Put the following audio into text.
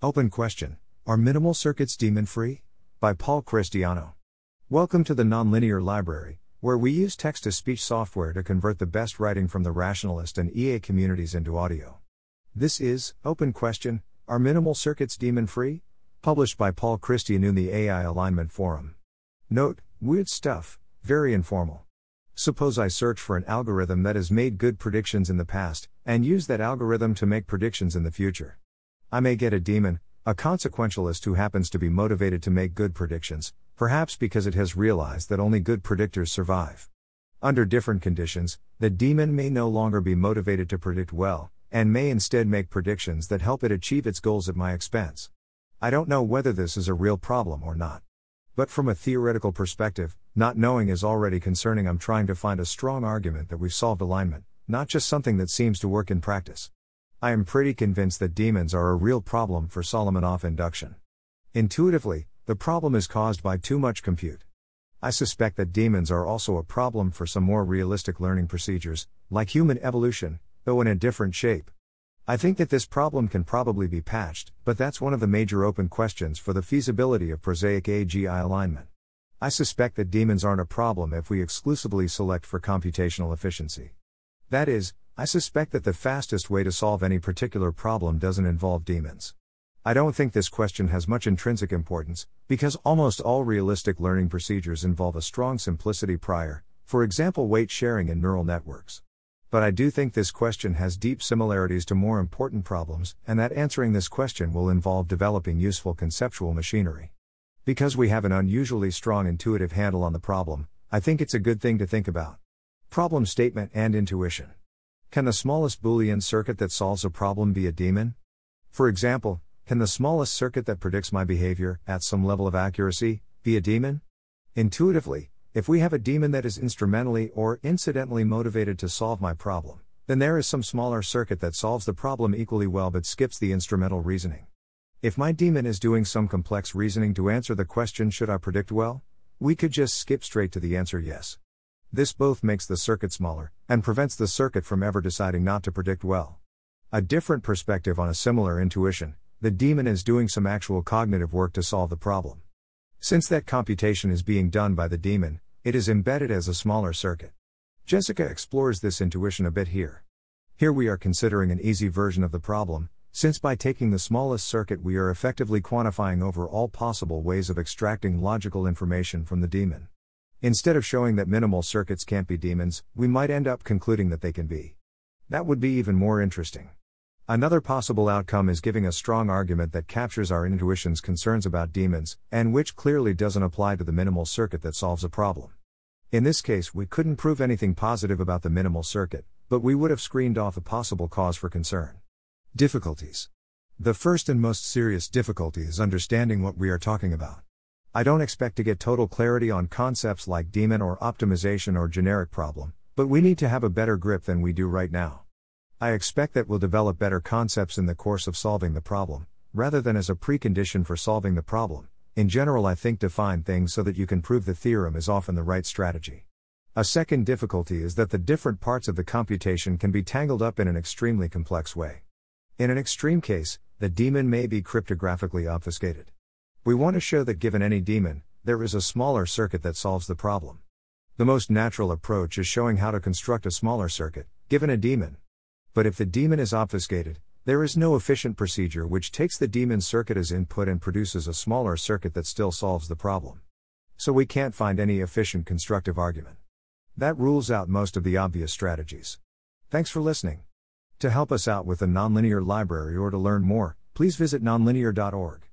Open question Are minimal circuits daemon free? By Paul Christiano. Welcome to the Nonlinear Library, where we use text to speech software to convert the best writing from the rationalist and EA communities into audio. This is Open Question Are minimal circuits daemon free? Published by Paul Christiano in the AI Alignment Forum. Note, weird stuff, very informal. Suppose I search for an algorithm that has made good predictions in the past, and use that algorithm to make predictions in the future. I may get a daemon, a consequentialist who happens to be motivated to make good predictions, perhaps because it has realized that only good predictors survive. Under different conditions, the daemon may no longer be motivated to predict well, and may instead make predictions that help it achieve its goals at my expense. I don't know whether this is a real problem or not. But from a theoretical perspective, not knowing is already concerning. I'm trying to find a strong argument that we've solved alignment, not just something that seems to work in practice. I am pretty convinced that daemons are a real problem for Solomonoff induction. Intuitively, the problem is caused by too much compute. I suspect that daemons are also a problem for some more realistic learning procedures, like human evolution, though in a different shape. I think that this problem can probably be patched, but that's one of the major open questions for the feasibility of prosaic AGI alignment. I suspect that daemons aren't a problem if we exclusively select for computational efficiency. That is, I suspect that the fastest way to solve any particular problem doesn't involve daemons. I don't think this question has much intrinsic importance, because almost all realistic learning procedures involve a strong simplicity prior, for example, weight sharing in neural networks. But I do think this question has deep similarities to more important problems, and that answering this question will involve developing useful conceptual machinery. Because we have an unusually strong intuitive handle on the problem, I think it's a good thing to think about. Problem statement and intuition. Can the smallest Boolean circuit that solves a problem be a daemon? For example, can the smallest circuit that predicts my behavior, at some level of accuracy, be a daemon? Intuitively, if we have a daemon that is instrumentally or incidentally motivated to solve my problem, then there is some smaller circuit that solves the problem equally well but skips the instrumental reasoning. If my daemon is doing some complex reasoning to answer the question should I predict well? We could just skip straight to the answer yes. This both makes the circuit smaller, and prevents the circuit from ever deciding not to predict well. A different perspective on a similar intuition the daemon is doing some actual cognitive work to solve the problem. Since that computation is being done by the daemon, it is embedded as a smaller circuit. Jessica explores this intuition a bit here. Here we are considering an easy version of the problem, since by taking the smallest circuit we are effectively quantifying over all possible ways of extracting logical information from the daemon. Instead of showing that minimal circuits can't be daemons, we might end up concluding that they can be. That would be even more interesting. Another possible outcome is giving a strong argument that captures our intuition's concerns about daemons, and which clearly doesn't apply to the minimal circuit that solves a problem. In this case, we couldn't prove anything positive about the minimal circuit, but we would have screened off a possible cause for concern. Difficulties. The first and most serious difficulty is understanding what we are talking about. I don't expect to get total clarity on concepts like daemon or optimization or generic problem, but we need to have a better grip than we do right now. I expect that we'll develop better concepts in the course of solving the problem, rather than as a precondition for solving the problem. In general, I think define things so that you can prove the theorem is often the right strategy. A second difficulty is that the different parts of the computation can be tangled up in an extremely complex way. In an extreme case, the daemon may be cryptographically obfuscated. We want to show that given any daemon, there is a smaller circuit that solves the problem. The most natural approach is showing how to construct a smaller circuit, given a daemon. But if the daemon is obfuscated, there is no efficient procedure which takes the daemon circuit as input and produces a smaller circuit that still solves the problem. So we can't find any efficient constructive argument. That rules out most of the obvious strategies. Thanks for listening. To help us out with the nonlinear library or to learn more, please visit nonlinear.org.